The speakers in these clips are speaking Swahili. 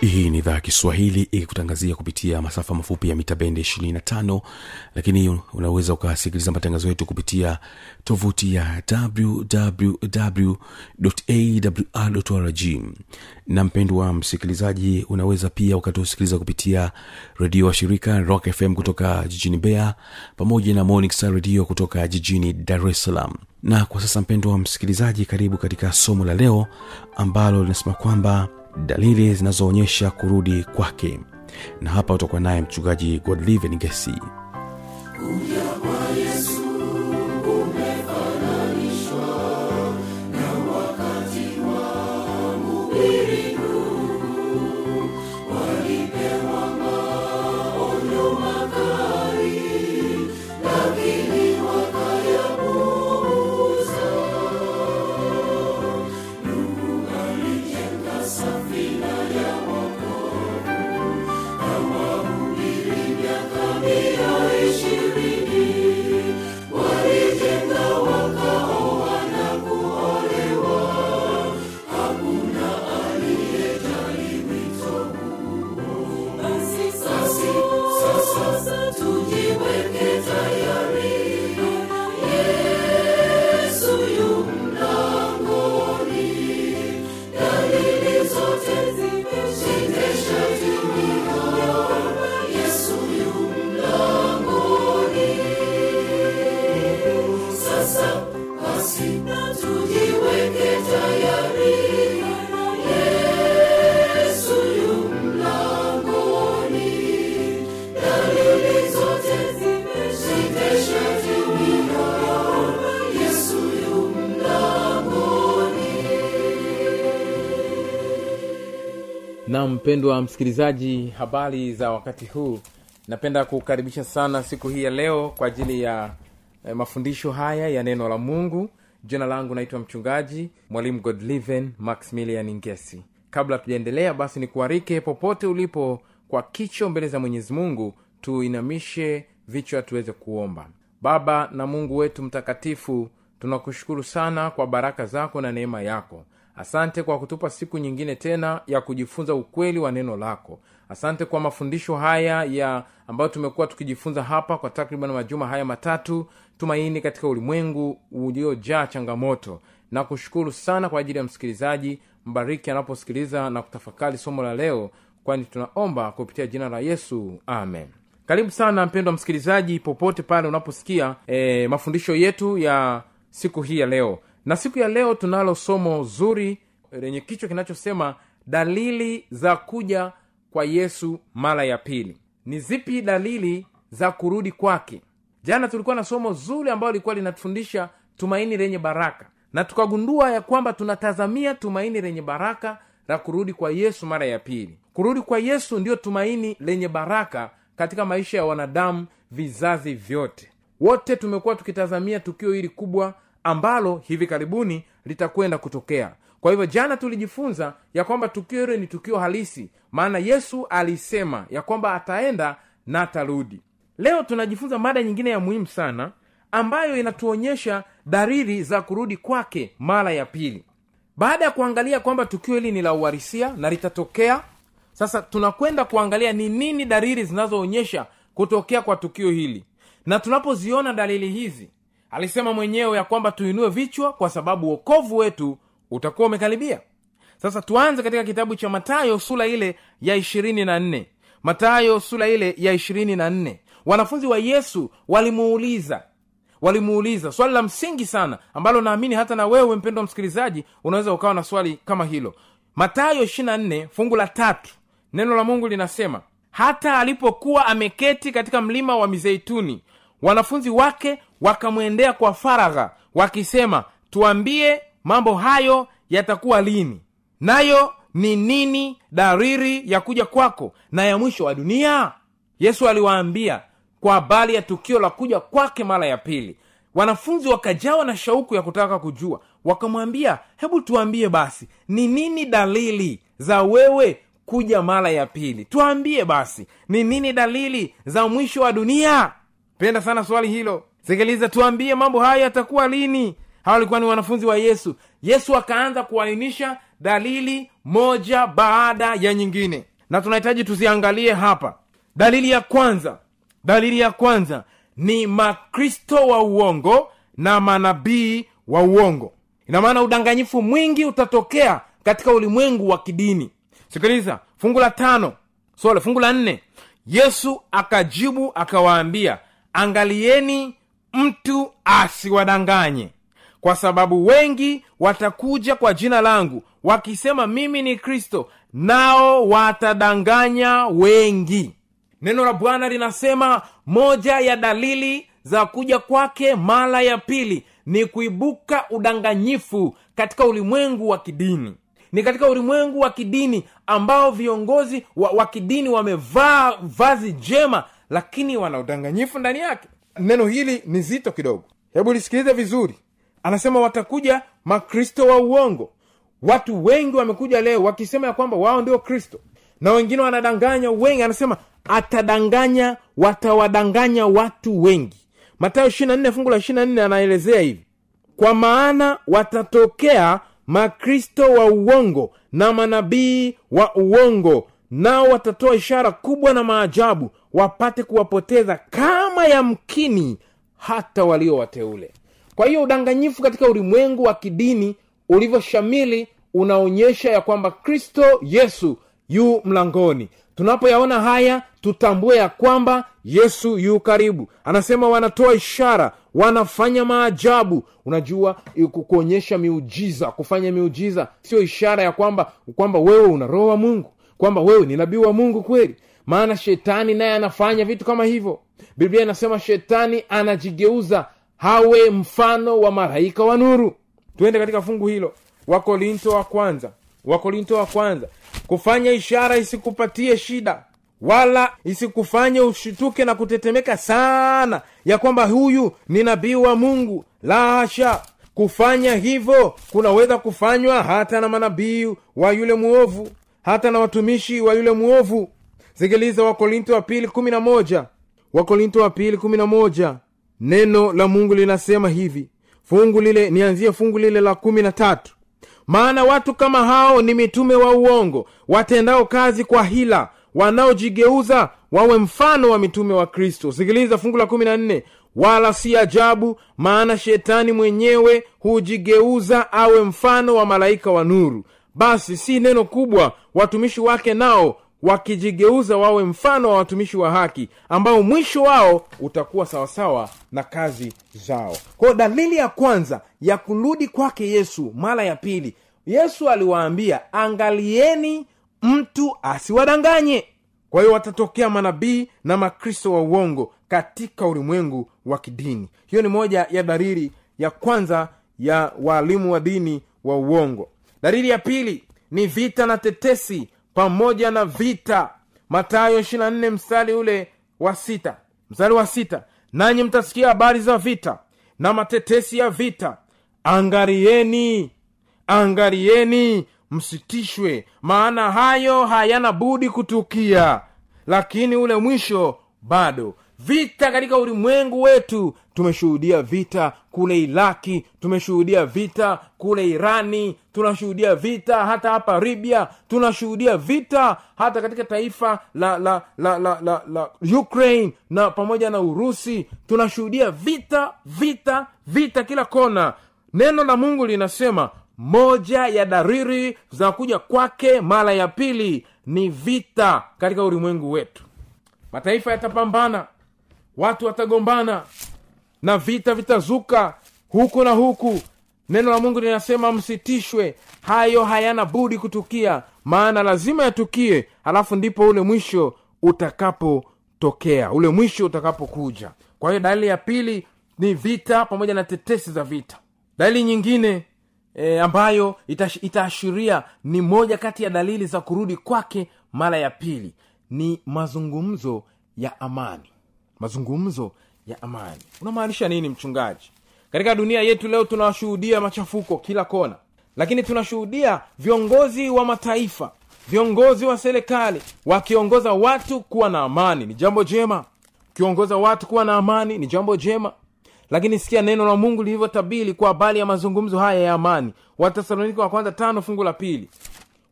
hii ni idhaa ya kiswahili ikikutangazia kupitia masafa mafupi ya mita bende 25 lakini unaweza ukasikiliza matangazo yetu kupitia tovuti ya wwwawrrg na mpendwa msikilizaji unaweza pia ukatusikiliza kupitia redio wa shirika rock fm kutoka jijini bea pamoja na morning star redio kutoka jijini dar es salaam. Na kwa sasa mpendwa msikilizaji karibu katika somo la leo ambalo linasema kwamba dalili zinazoonyesha kurudi kwake. Na hapa utakuwa naye mchungaji godlive ngesi mpendwa msikilizaji habari za wakati huu. Napenda kukaribisha sana siku hii ya leo kwa ajili ya eh, mafundisho haya ya neno la mungu. Jina langu naitwa mchungaji mwalimu godliven maximilian ngesi. Kabla tujaendelea basi nikuarike popote ulipo kwa kicho mbele za mwenyezi mungu tuinamishe vichwa tuweze kuomba. Baba na mungu wetu mtakatifu tunakushukuru sana kwa baraka zako na neema yako asante kwa kutupa siku nyingine tena ya kujifunza ukweli wa neno lako. Asante kwa mafundisho haya ya ambayo tumekuwa tukijifunza hapa kwa takriban majuma haya matatu tumaini katika ulimwengu uliojaa changamoto. Na kushukuru sana kwa ajili ya msikilizaji. Mbariki anaposikiliza na kutafakari somo la leo kwani tunaomba kupitia jina la yesu. Amen. Karibu sana mpendwa msikilizaji popote pale unaposikia e, mafundisho yetu ya siku hii ya leo na siku ya leo tunalo somo zuri lenye kichwa kinachosema dalili za kuja kwa yesu mara ya pili. Ni zipi dalili za kurudi kwake? Jana tulikuwa na somo zuri ambayo lilikuwa linatufundisha tumaini lenye baraka. Na tukagundua ya kwamba tunatazamia tumaini lenye baraka la kurudi kwa yesu mara ya pili. Kurudi kwa yesu ndiyo tumaini lenye baraka katika maisha ya wanadamu vizazi vyote. Wote tumekuwa tukitazamia tukio hili kubwa ambalo hivi karibuni litakwenda kutokea. Kwa hivyo jana tulijifunza ya kwamba tukio hilo ni tukio halisi. Maana yesu alisema ya kwamba ataenda na atarudi. Leo tunajifunza mada nyingine ya muhimu sana ambayo inatuonyesha dalili za kurudi kwake mara ya pili. Baada ya kuangalia kwamba tukio hili ni la uharisia na litatokea sasa tunakwenda kuangalia ni nini dalili zinazoonyesha kutokea kwa tukio hili. Na tunapoziona dalili hizi alisema mwenyewe ya kwamba tuinue vichwa kwa sababu uokovu wetu utakuwa umekaribia. Sasa tuanze katika kitabu cha matayo sura ile ya ishirini na nne. Matayo sura ile ya ishirini na nne. Wanafunzi wa yesu walimuuliza walimuuliza swali la msingi sana ambalo naamini hata na wewe mpendo wa msikilizaji unaweza ukawa na swali kama hilo. Matayo 24 fungu la tatu. Neno la mungu linasema hata alipokuwa ameketi katika mlima wa mizeituni wanafunzi wake wakamwendea kwa faragha wakisema tuambie mambo hayo yatakuwa lini? Nayo ni nini dariri ya kuja kwako na ya mwisho wa dunia? Yesu aliwaambia kwa habari ya tukio la kuja kwake mara ya pili. Wanafunzi wakajawa na shauku ya kutaka kujua. Wakamwambia hebu tuambie basi ni nini dalili za wewe kuja mara ya pili? Tuambie basi ni nini dalili za mwisho wa dunia penda sana swali hilo. Sikiliza tuambie mambo hayo yatakuwa lini? Hawa walikuwa ni wanafunzi wa yesu. Yesu akaanza kuainisha dalili moja baada ya nyingine. Na tunahitaji tuziangalie hapa. Dalili ya kwanza. Dalili ya kwanza ni makristo wa uongo na manabii wa uongo. Ina maana udanganyifu mwingi utatokea katika ulimwengu wa kidini. Sikiliza fungu la tano. Sole fungu la nne. Yesu akajibu akawaambia angalieni mtu asiwadanganye kwa sababu wengi watakuja kwa jina langu wakisema mimi ni kristo nao watadanganya wengi. Neno la bwana linasema moja ya dalili za kuja kwake mara ya pili ni kuibuka udanganyifu katika ulimwengu wa kidini. Ni katika ulimwengu wa kidini ambao viongozi wa, wa kidini wamevaa vazi jema lakini wana udanganyifu ndani yake. Neno hili ni zito kidogo. Hebu lisikilize vizuri. Anasema watakuja makristo wa uongo. Watu wengi wamekuja leo wakisema ya kwamba wao ndio kristo. Na wengine wanadanganya wengi. Anasema atadanganya watawadanganya watu wengi. Matayo 24 fungu la 24 anaelezea hivi. Kwa maana watatokea makristo wa uongo na manabii wa uongo nao watatoa ishara kubwa na maajabu wapate kuwapoteza kama yamkini hata walio wateule. Kwa hiyo udanganyifu katika ulimwengu wa kidini ulivyoshamili unaonyesha ya kwamba kristo yesu yu mlangoni. Tunapoyaona haya tutambue ya kwamba yesu yu karibu. Anasema wanatoa ishara wanafanya maajabu. Unajua kuonyesha miujiza kufanya miujiza sio ishara ya kwamba kwamba wewe una roho wa mungu kwamba wewe ni nabii wa mungu kweli? Maana shetani naye anafanya vitu kama hivyo. Biblia inasema shetani anajigeuza hawe mfano wa malaika wa nuru. Tuende katika fungu hilo. Wakorinto wa kwanza. Wakorinto wa kwanza. Kufanya ishara isikupatie shida wala isikufanye ushituke na kutetemeka sana ya kwamba huyu ni nabii wa mungu. La hasha! Kufanya hivyo kunaweza kufanywa hata na manabii wa yule mwovu hata na watumishi wa yule mwovu. Sikiliza wakorinto wa pili kumi na moja. Wakorinto wa pili kumi na moja. Neno la mungu linasema hivi. Fungu lile nianzie fungu lile la kumi na tatu. Maana watu kama hao ni mitume wa uongo watendao kazi kwa hila wanaojigeuza wawe mfano wa mitume wa kristo. Sikiliza fungu la kumi na nne. Wala si ajabu maana shetani mwenyewe hujigeuza awe mfano wa malaika wa nuru basi si neno kubwa watumishi wake nao wakijigeuza wawe mfano wa watumishi wa haki ambao mwisho wao utakuwa sawasawa na kazi zao. Kwayo dalili ya kwanza ya kurudi kwake yesu mara ya pili yesu aliwaambia angalieni mtu asiwadanganye. Kwa hiyo watatokea manabii na makristo wa uongo katika ulimwengu wa kidini. Hiyo ni moja ya dalili ya kwanza ya waalimu wa dini wa uongo dalili ya pili ni vita na tetesi pamoja na vita. Matayo 24 mstari ule wa sita. Mstari wa sita. Nanyi mtasikia habari za vita na matetesi ya vita. Angalieni angalieni msitishwe maana hayo hayana budi kutukia. Lakini ule mwisho bado vita katika ulimwengu wetu. Tumeshuhudia vita kule iraki tumeshuhudia vita kule irani tunashuhudia vita hata hapa libya tunashuhudia vita hata katika taifa la la la la, la, la ukraine na pamoja na urusi. Tunashuhudia vita vita vita kila kona. Neno la mungu linasema moja ya dariri za kuja kwake mara ya pili ni vita katika ulimwengu wetu. Mataifa yatapambana watu watagombana na vita vitazuka huku na huku. Neno la mungu linasema msitishwe. Hayo hayana budi kutukia maana lazima yatukie. Halafu ndipo ule mwisho utakapotokea ule mwisho utakapokuja. Kwa hiyo dalili ya pili ni vita pamoja na tetesi za vita. Dalili nyingine e, ambayo itaashiria ni moja kati ya dalili za kurudi kwake mara ya pili ni mazungumzo ya amani mazungumzo ya amani. Unamaanisha nini mchungaji? Katika dunia yetu leo tunashuhudia machafuko kila kona lakini tunashuhudia viongozi wa mataifa viongozi wa serikali wakiongoza watu kuwa na amani. Ni jambo jema. Ukiongoza watu kuwa na amani ni jambo jema. Lakini sikia neno la mungu lilivyotabili kwa habari ya mazungumzo haya ya amani. Watesaloniki wa kwanza tano fungu la pili.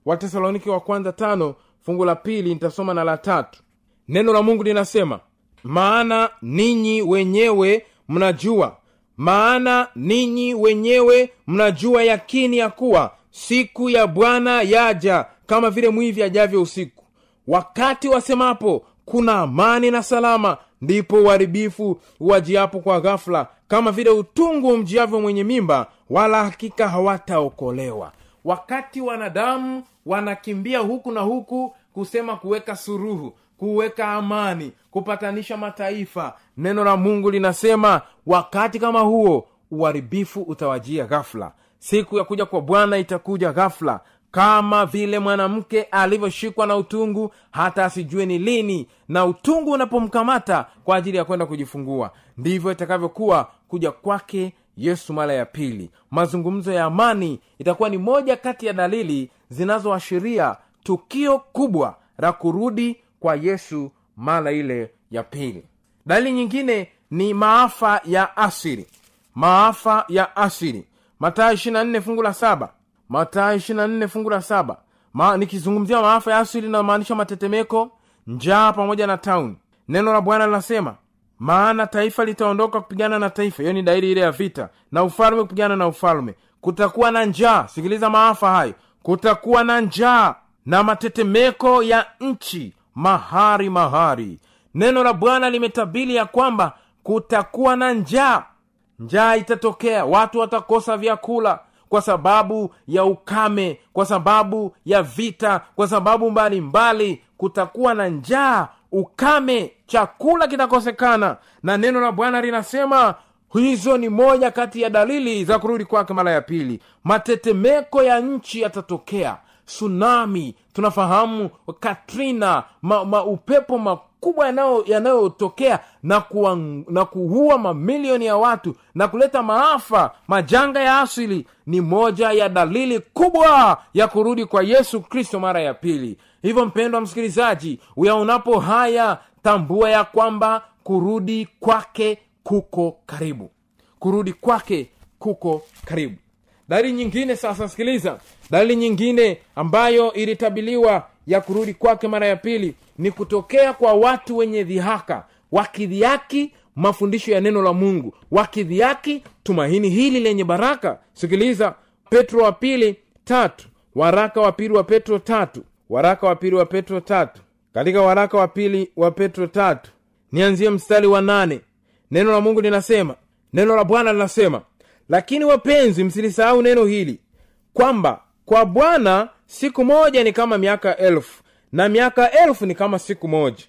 Watesaloniki wa kwanza tano fungu la pili nitasoma na la tatu. Neno la mungu linasema maana ninyi wenyewe mnajua. Maana ninyi wenyewe mnajua yakini ya kuwa siku ya bwana yaja kama vile mwivi ajavyo usiku. Wakati wasemapo kuna amani na salama ndipo uharibifu wajiapo kwa ghafula kama vile utungu mjiavyo mwenye mimba wala hakika hawataokolewa. Wakati wanadamu wanakimbia huku na huku kusema kuweka suruhu kuweka amani kupatanisha mataifa. Neno la mungu linasema wakati kama huo uharibifu utawajia ghafula siku ya kuja kwa bwana itakuja ghafula kama vile mwanamke alivyoshikwa na utungu hata asijue ni lini na utungu unapomkamata kwa ajili ya kwenda kujifungua. Ndivyo itakavyokuwa kuja kwake yesu mara ya pili. Mazungumzo ya amani itakuwa ni moja kati ya dalili zinazoashiria tukio kubwa la kurudi kwa yesu mara ile ya pili. Dalili nyingine ni maafa ya asiri maafa ya asiri matayo 24 fungu la saba. Matayo 24 fungu la saba. Ma, nikizungumzia maafa ya asiri inamaanisha matetemeko njaa pamoja na tauni neno la bwana linasema maana taifa litaondoka kupigana na taifa. Hiyo ni dairi ile ya vita. Na ufalme kupigana na ufalme. Kutakuwa na njaa. Sikiliza maafa hayo. Kutakuwa na njaa na matetemeko ya nchi mahari mahari. Neno la bwana limetabili ya kwamba kutakuwa na njaa. Njaa itatokea watu watakosa vyakula kwa sababu ya ukame kwa sababu ya vita kwa sababu mbalimbali mbali, kutakuwa na njaa ukame chakula kitakosekana. Na neno la bwana linasema hizo ni moja kati ya dalili za kurudi kwake mara ya pili. Matetemeko ya nchi yatatokea tsunami. Tunafahamu katrina ma, ma upepo makubwa yanayotokea na, kuwa, na kuua mamilioni ya watu na kuleta maafa. Majanga ya asili ni moja ya dalili kubwa ya kurudi kwa yesu kristo mara ya pili. Hivyo mpendwa msikilizaji uyaonapo haya tambua ya kwamba kurudi kwake kuko karibu. Kurudi kwake kuko karibu dalili nyingine sasa sikiliza. Dalili nyingine ambayo ilitabiliwa ya kurudi kwake mara ya pili ni kutokea kwa watu wenye dhihaka wakidhiaki mafundisho ya neno la mungu wakidhiaki tumaini hili lenye baraka. Sikiliza petro wa pili tatu waraka wa pili wa petro tatu waraka wa pili wa petro tatu. Katika waraka wa pili wa petro tatu nianzie mstari wa nane. Neno la mungu linasema neno la bwana linasema lakini wapenzi msilisahau neno hili kwamba kwa bwana siku moja ni kama miaka elfu na miaka elfu ni kama siku moja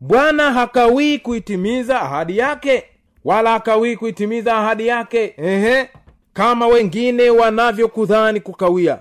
bwana hakawii kuitimiza ahadi yake wala hakawii kuitimiza ahadi yake ehe kama wengine wanavyokudhani kukawia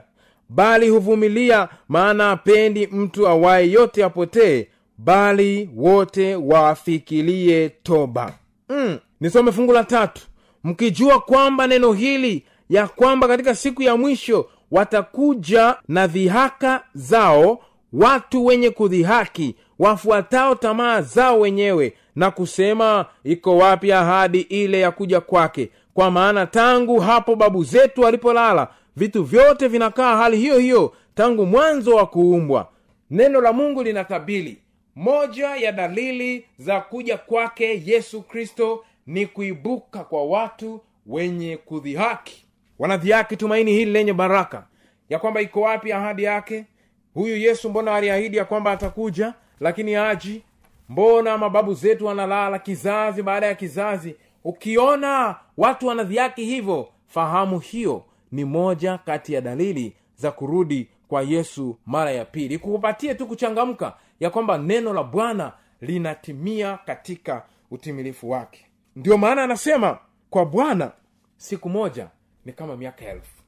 bali huvumilia maana apendi mtu awaye yote apotee bali wote wafikilie toba mm. nisome fungu la tatu mkijua kwamba neno hili ya kwamba katika siku ya mwisho watakuja na dhihaka zao watu wenye kudhihaki wafuatao tamaa zao wenyewe na kusema iko wapi ahadi ile ya kuja kwake? Kwa maana tangu hapo babu zetu walipolala vitu vyote vinakaa hali hiyo hiyo tangu mwanzo wa kuumbwa. Neno la mungu linatabili moja ya dalili za kuja kwake yesu kristo ni kuibuka kwa watu wenye kudhihaki wanadhihaki tumaini hili lenye baraka ya kwamba iko wapi ahadi yake? Huyu yesu mbona aliahidi ya kwamba atakuja? Lakini aji mbona mababu zetu wanalala kizazi baada ya kizazi? Ukiona watu wanadhihaki hivyo fahamu hiyo ni moja kati ya dalili za kurudi kwa yesu mara ya pili. Kukupatie tu kuchangamka ya kwamba neno la bwana linatimia katika utimilifu wake ndio maana anasema kwa bwana siku moja ni kama miaka elfu.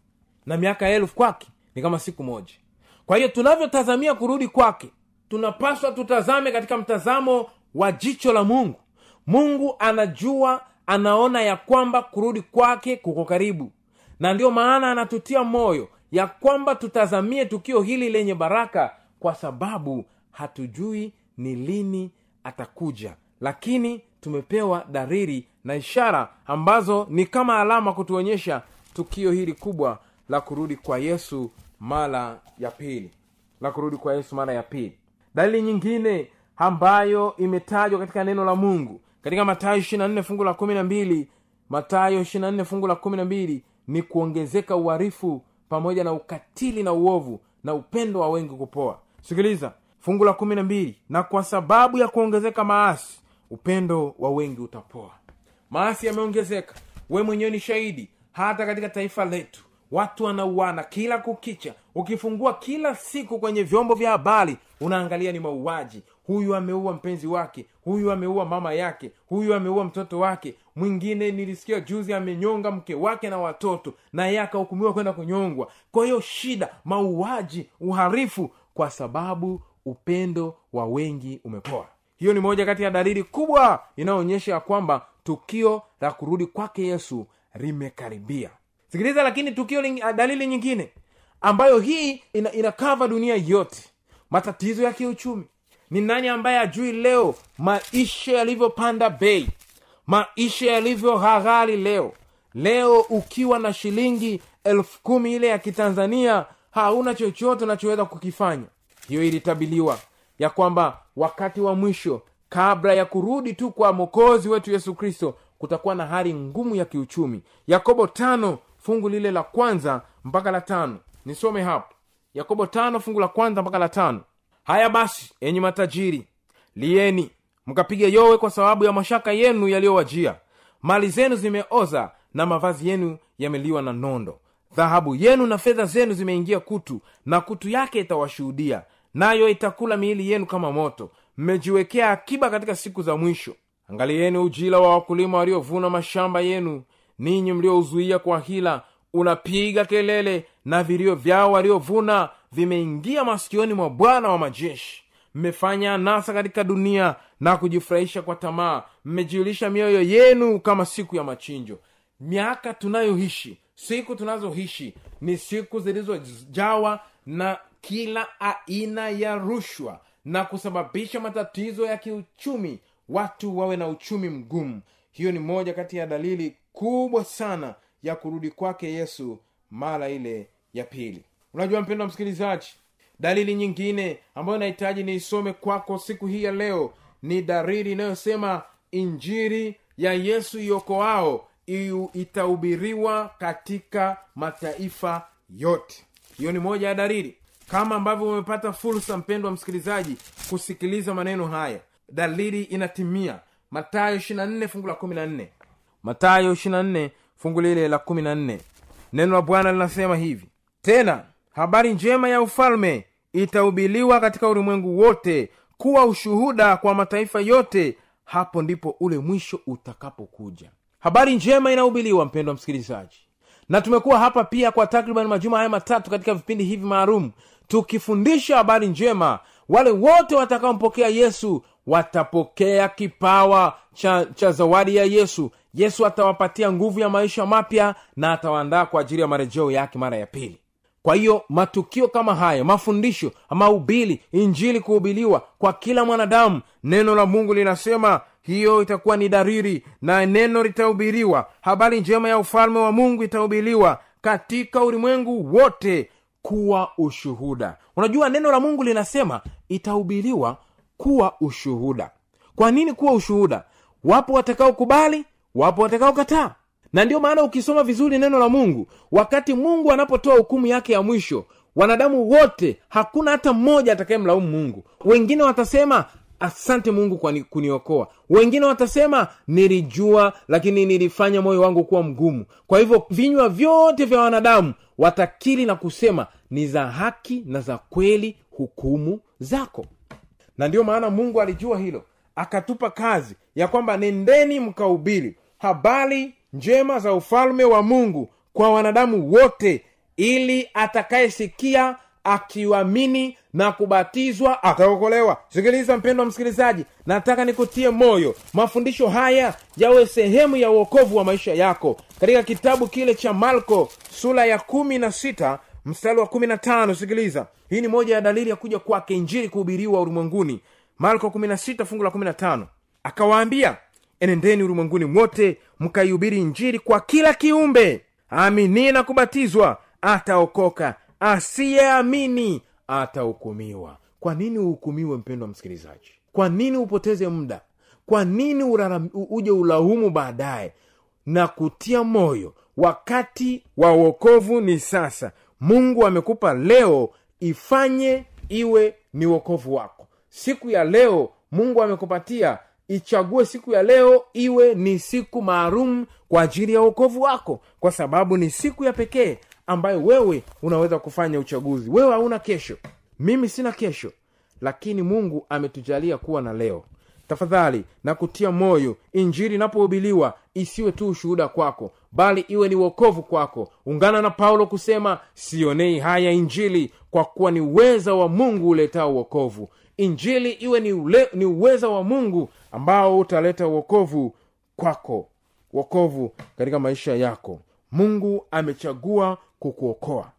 Na miaka elfu kwake ni kama siku moja. Kwa hiyo tunavyotazamia kurudi kwake tunapaswa tutazame katika mtazamo wa jicho la mungu. Mungu anajua anaona ya kwamba kurudi kwake kuko karibu. Na ndiyo maana anatutia moyo ya kwamba tutazamie tukio hili lenye baraka kwa sababu hatujui ni lini atakuja. Lakini tumepewa dariri na ishara ambazo ni kama alama kutuonyesha tukio hili kubwa la kurudi kwa yesu mara ya pili. La kurudi kwa yesu mara ya pili. Dalili nyingine ambayo imetajwa katika neno la mungu katika matayo fungu la mbili matayo ishirina fungu la mbili ni kuongezeka uharifu pamoja na ukatili na uovu na upendo wa wengi kupoa. Sikiliza fungu la kumi na mbili na kwa sababu ya kuongezeka maasi upendo wa wengi utapoa. Maasi yameongezeka. We mwenyewe ni shahidi. Hata katika taifa letu watu wanauana kila kukicha. Ukifungua kila siku kwenye vyombo vya habari unaangalia ni mauaji. Huyu ameua mpenzi wake huyu ameua mama yake huyu ameua mtoto wake. Mwingine nilisikia juzi amenyonga mke wake na watoto na yeye akahukumiwa kwenda kunyongwa. Kwa hiyo shida mauaji uharifu kwa sababu upendo wa wengi umepoa hiyo ni moja kati ya dalili kubwa inayoonyesha ya kwamba tukio la kurudi kwake yesu limekaribia. Sikiliza lakini tukio ling, dalili nyingine ambayo hii ina, inakava dunia yote. Matatizo ya kiuchumi. Ni nani ambaye ajui leo maisha yalivyopanda bei? Maisha yalivyo ghali leo. Leo ukiwa na shilingi elfu kumi ile ya kitanzania hauna chochote unachoweza kukifanya. Hiyo ilitabiliwa ya kwamba wakati wa mwisho kabla ya kurudi tu kwa mokozi wetu yesu kristo kutakuwa na hali ngumu ya kiuchumi. Yakobo tano fungu lile la kwanza mpaka la tano. Nisome hapo. Yakobo tano fungu la kwanza mpaka la tano. Haya basi enyi matajiri lieni mkapiga yowe kwa sababu ya mashaka yenu yaliyowajia. Mali zenu zimeoza na mavazi yenu yameliwa na nondo. Dhahabu yenu na fedha zenu zimeingia kutu na kutu yake itawashuhudia nayo itakula miili yenu kama moto. Mmejiwekea akiba katika siku za mwisho. Angalieni ujila wa wakulima waliovuna mashamba yenu. Ninyi mliouzuia kwa hila unapiga kelele na vilio vyao waliovuna vimeingia masikioni mwa bwana wa majeshi. Mmefanya anasa katika dunia na kujifurahisha kwa tamaa. Mmejiulisha mioyo yenu kama siku ya machinjo. Miaka tunayoishi siku tunazoishi ni siku zilizojawa na kila aina ya rushwa na kusababisha matatizo ya kiuchumi watu wawe na uchumi mgumu. Hiyo ni moja kati ya dalili kubwa sana ya kurudi kwake yesu mara ile ya pili. Unajua mpendo wa msikilizaji dalili nyingine ambayo nahitaji niisome kwako siku hii ya leo ni dalili inayosema injiri ya yesu iokoao itahubiriwa katika mataifa yote hiyo ni moja ya dalili. Kama ambavyo umepata fursa mpendo wa msikilizaji kusikiliza maneno haya. Dalili inatimia. Matayo 24 fungu la 14 matayo 24 fungu lile la 14 neno la bwana linasema hivi. Tena habari njema ya ufalme itahubiliwa katika ulimwengu wote kuwa ushuhuda kwa mataifa yote. Hapo ndipo ule mwisho utakapokuja. Habari njema inahubiliwa mpendo wa msikilizaji na tumekuwa hapa pia kwa takriban majuma haya matatu katika vipindi hivi maalum tukifundisha habari njema. Wale wote watakaompokea yesu watapokea kipawa cha, cha zawadi ya yesu. Yesu atawapatia nguvu ya maisha mapya na atawaandaa kwa ajili ya marejeo yake mara ya pili. Kwa hiyo matukio kama haya mafundisho mahubili injili kuhubiliwa kwa kila mwanadamu neno la mungu linasema hiyo itakuwa ni dariri na neno litahubiriwa. Habari njema ya ufalme wa mungu itahubiriwa katika ulimwengu wote kuwa ushuhuda. Unajua neno la mungu linasema itahubiliwa kuwa ushuhuda. Kwa nini kuwa ushuhuda? Wapo watakaokubali wapo watakaokataa na ndio maana ukisoma vizuri neno la mungu wakati mungu anapotoa hukumu yake ya mwisho wanadamu wote hakuna hata mmoja atakayemlaumu mungu. Wengine watasema asante mungu kwa ni- kuniokoa. Wengine watasema nilijua lakini nilifanya moyo wangu kuwa mgumu. Kwa hivyo vinywa vyote vya wanadamu watakili na kusema ni za haki na za kweli hukumu zako. Na ndiyo maana mungu alijua hilo. Akatupa kazi ya kwamba nendeni mkaubiri habari njema za ufalme wa mungu kwa wanadamu wote ili atakayesikia akiamini na kubatizwa ataokolewa sikiliza mpendo wa msikilizaji nataka nikutie moyo. Mafundisho haya yawe sehemu ya uokovu wa maisha yako. Katika kitabu kile cha marko sura ya kumi na sita mstari wa kumi na tano sikiliza. Hii ni moja ya dalili ya kuja kwake injili kuhubiriwa ulimwenguni. Marko 16 fungu la 15 akawaambia enendeni ulimwenguni mwote mkaihubiri injili kwa kila kiumbe. Aminie na kubatizwa ataokoka asiyeamini atahukumiwa. Kwa nini uhukumiwe mpendo wa msikilizaji? Kwa nini upoteze muda? Kwa nini uje ulaumu baadaye na kutia moyo? Wakati wa uokovu ni sasa. Mungu amekupa leo ifanye iwe ni uokovu wako. Siku ya leo mungu amekupatia ichague siku ya leo iwe ni siku maalum kwa ajili ya uokovu wako. Kwa sababu ni siku ya pekee ambayo wewe unaweza kufanya uchaguzi. Wewe hauna kesho. Mimi sina kesho. Lakini mungu ametujalia kuwa na leo. Tafadhali na moyo. Injiri inapohubiliwa isiwe tu ushuhuda kwako bali iwe ni uokovu kwako. Ungana na paulo kusema sionei haya injili kwa kuwa ni uweza wa mungu uletao uokovu injili iwe ni, ule, ni uweza wa mungu ambao utaleta uokovu kwako. Uokovu katika maisha yako. Mungu amechagua kukuokoa.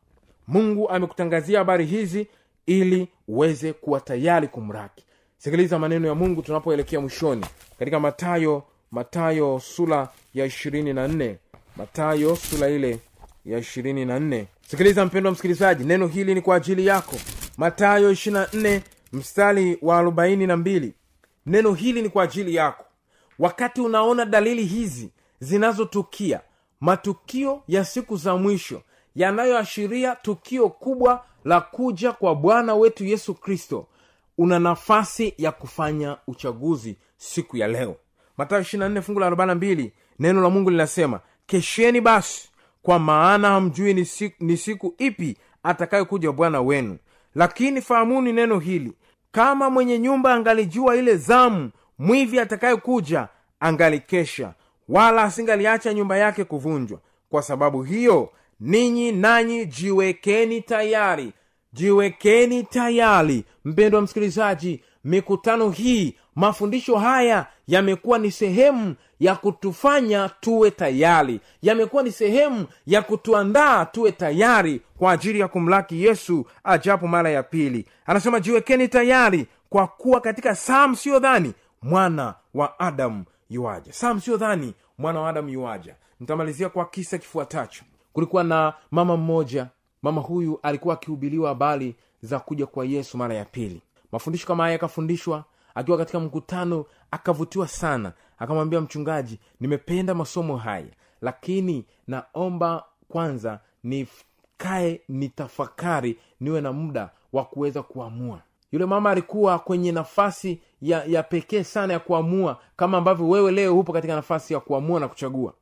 Mungu amekutangazia habari hizi ili uweze kuwa tayari kumraki. Sikiliza maneno ya mungu tunapoelekea mwishoni. Katika matayo matayo sula ya ishirini na nne. Matayo sura ile ya ishirini na nne. Sikiliza mpendo wa msikilizaji neno hili ni kwa ajili yako. Matayo ishirina nne mstari wa arobaini na mbili. Neno hili ni kwa ajili yako. Wakati unaona dalili hizi zinazotukia matukio ya siku za mwisho yanayoashiria tukio kubwa la kuja kwa bwana wetu yesu kristo. Una nafasi ya kufanya uchaguzi siku ya leo. Matayo 24 fungu la 42 neno la mungu linasema kesheni basi kwa maana hamjui ni siku, ni siku ipi atakayokuja bwana wenu. Lakini fahamuni neno hili kama mwenye nyumba angalijua ile zamu mwivi atakayekuja angalikesha wala asingaliacha nyumba yake kuvunjwa. Kwa sababu hiyo ninyi nanyi jiwekeni tayari. Jiwekeni tayari. Mpendo wa msikilizaji mikutano hii mafundisho haya yamekuwa ni sehemu ya kutufanya tuwe tayari. Yamekuwa ni sehemu ya kutuandaa tuwe tayari kwa ajili ya kumlaki yesu ajapo mara ya pili. Anasema jiwekeni tayari kwa kuwa katika saa msiyodhani mwana wa adamu yuaja saa msiyodhani mwana wa adamu yuaja nitamalizia kwa kisa kifuatacho kulikuwa na mama mmoja. Mama huyu alikuwa akihubiliwa habari za kuja kwa yesu mara ya pili. Mafundisho kama haya yakafundishwa akiwa katika mkutano akavutiwa sana. Akamwambia mchungaji nimependa masomo haya lakini naomba kwanza nikae nitafakari niwe na muda wa kuweza kuamua. Yule mama alikuwa kwenye nafasi ya, ya pekee sana ya kuamua kama ambavyo wewe leo hupo katika nafasi ya kuamua na kuchagua.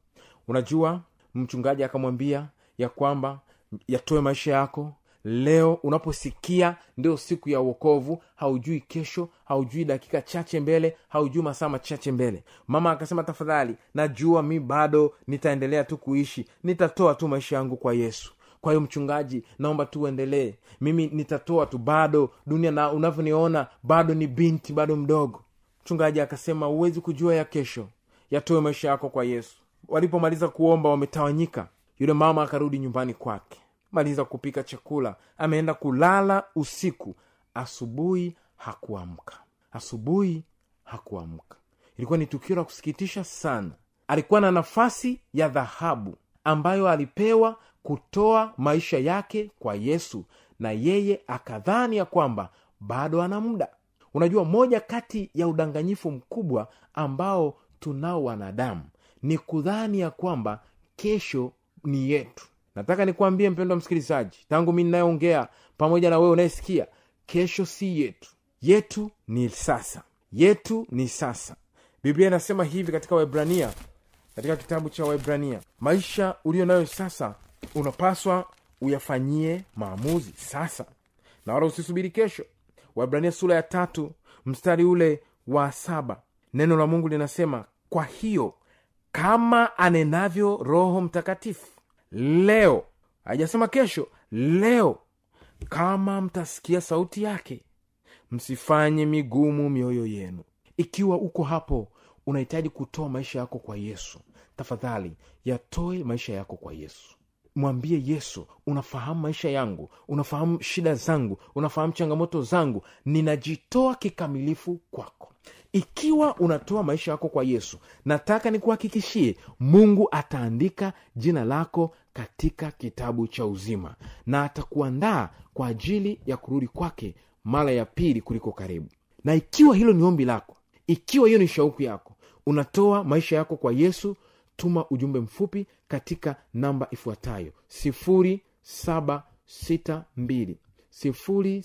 Unajua mchungaji akamwambia ya kwamba yatoe maisha yako. Leo unaposikia ndio siku ya uokovu haujui kesho haujui dakika chache mbele haujui masaa machache mbele. Mama akasema tafadhali najua mi bado nitaendelea tu kuishi nitatoa tu maisha yangu kwa yesu. Kwa hiyo mchungaji naomba tu uendelee mimi nitatoa tu bado dunia na unavyoniona bado ni binti bado mdogo. Mchungaji akasema huwezi kujua ya kesho. Yatoe maisha yako kwa yesu walipomaliza kuomba wametawanyika. Yule mama akarudi nyumbani kwake. Maliza kupika chakula. Ameenda kulala usiku. Asubuhi hakuamka. Asubuhi hakuamka. Ilikuwa ni tukio la kusikitisha sana. Alikuwa na nafasi ya dhahabu ambayo alipewa kutoa maisha yake kwa yesu. Na yeye akadhani ya kwamba bado ana muda. Unajua moja kati ya udanganyifu mkubwa ambao tunao wanadamu ni kudhani ya kwamba kesho ni yetu. Nataka nikwambie mpendo wa msikilizaji tangu mi ninayeongea pamoja na wewe unayesikia kesho si yetu. Yetu ni sasa. Yetu ni sasa. Biblia inasema hivi katika waibrania katika kitabu cha waibrania maisha uliyo nayo sasa unapaswa uyafanyie maamuzi sasa na wala usisubiri kesho. Waibrania sura ya tatu mstari ule wa saba. Neno la mungu linasema kwa hiyo kama anenavyo roho mtakatifu. Leo hajasema kesho leo kama mtasikia sauti yake msifanye migumu mioyo yenu. Ikiwa uko hapo unahitaji kutoa maisha yako kwa yesu. Tafadhali yatoe maisha yako kwa yesu. Mwambie yesu unafahamu maisha yangu unafahamu shida zangu unafahamu changamoto zangu ninajitoa kikamilifu kwako ikiwa unatoa maisha yako kwa yesu nataka nikuhakikishie mungu ataandika jina lako katika kitabu cha uzima na atakuandaa kwa ajili ya kurudi kwake mara ya pili kuliko karibu. Na ikiwa hilo ni ombi lako ikiwa hiyo ni shauku yako unatoa maisha yako kwa yesu tuma ujumbe mfupi katika namba ifuatayo. Sifuri saba sita mbili. Sifuri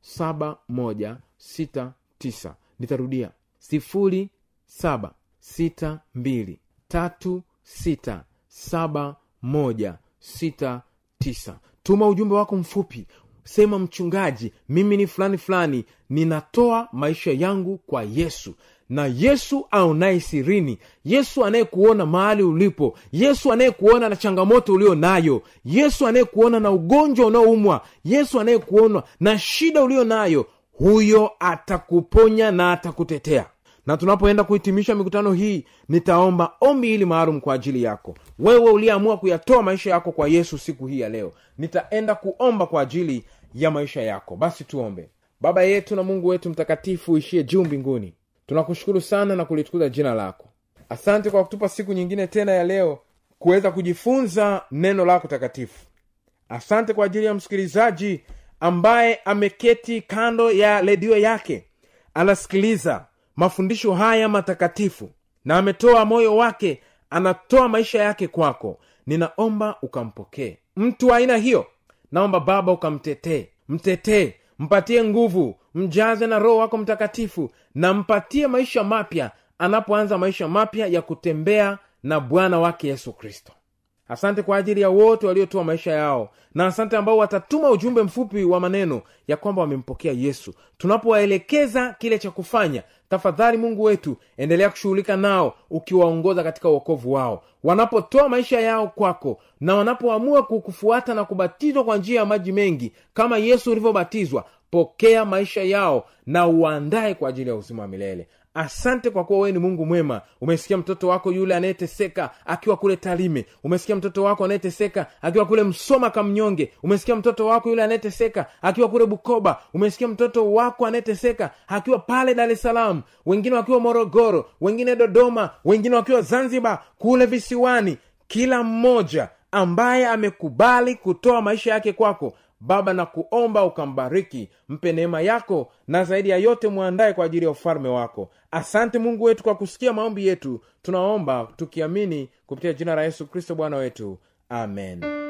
saba moja sita tisa. Nitarudia. Sifuri saba sita mbili tatu sita saba moja sita tisa. Tuma ujumbe wako mfupi. Sema mchungaji mimi ni fulani fulani. Ninatoa maisha yangu kwa yesu na yesu aonaye sirini yesu anayekuona mahali ulipo yesu anayekuona na changamoto ulio nayo yesu anayekuona na ugonjwa unaoumwa yesu anayekuona na shida ulio nayo huyo atakuponya na atakutetea. Na tunapoenda kuhitimisha mikutano hii nitaomba ombi hili maalum kwa ajili yako. Wewe uliyeamua kuyatoa maisha yako kwa yesu siku hii ya leo nitaenda kuomba kwa ajili ya maisha yako. Basi tuombe. Baba yetu na mungu wetu mtakatifu ishie juu mbinguni tunakushukuru sana na kulitukuza jina lako. Asante kwa kutupa siku nyingine tena ya leo kuweza kujifunza neno lako takatifu. Asante kwa ajili ya msikilizaji ambaye ameketi kando ya redio yake. Anasikiliza mafundisho haya matakatifu na ametoa moyo wake anatoa maisha yake kwako. Ninaomba ukampokee. Mtu wa aina hiyo naomba baba ukamtetee. Mtetee mpatie nguvu mjaze na roho wako mtakatifu na mpatie maisha mapya anapoanza maisha mapya ya kutembea na bwana wake yesu kristo asante kwa ajili ya wote waliotoa maisha yao na asante ambao watatuma ujumbe mfupi wa maneno ya kwamba wamempokea yesu. Tunapowaelekeza kile cha kufanya tafadhali mungu wetu endelea kushughulika nao ukiwaongoza katika uokovu wao. Wanapotoa maisha yao kwako na wanapoamua kukufuata na kubatizwa kwa njia ya maji mengi kama yesu ulivyobatizwa pokea maisha yao na uandae kwa ajili ya uzima wa milele asante kwa kuwa wewe ni mungu mwema. Umesikia mtoto wako yule anayeteseka akiwa kule talime umesikia mtoto wako anayeteseka akiwa kule msoma kamnyonge. Umesikia mtoto wako yule anayeteseka akiwa kule bukoba. Umesikia mtoto wako anayeteseka akiwa pale dar es salaam. Wengine wakiwa morogoro wengine dodoma wengine wakiwa zanzibar kule visiwani. Kila mmoja ambaye amekubali kutoa maisha yake kwako baba na kuomba ukambariki mpe neema yako na zaidi ya yote mwandaye kwa ajili ya ufalme wako. Asante mungu wetu kwa kusikia maombi yetu. Tunaomba tukiamini kupitia jina la yesu kristo bwana wetu. Amen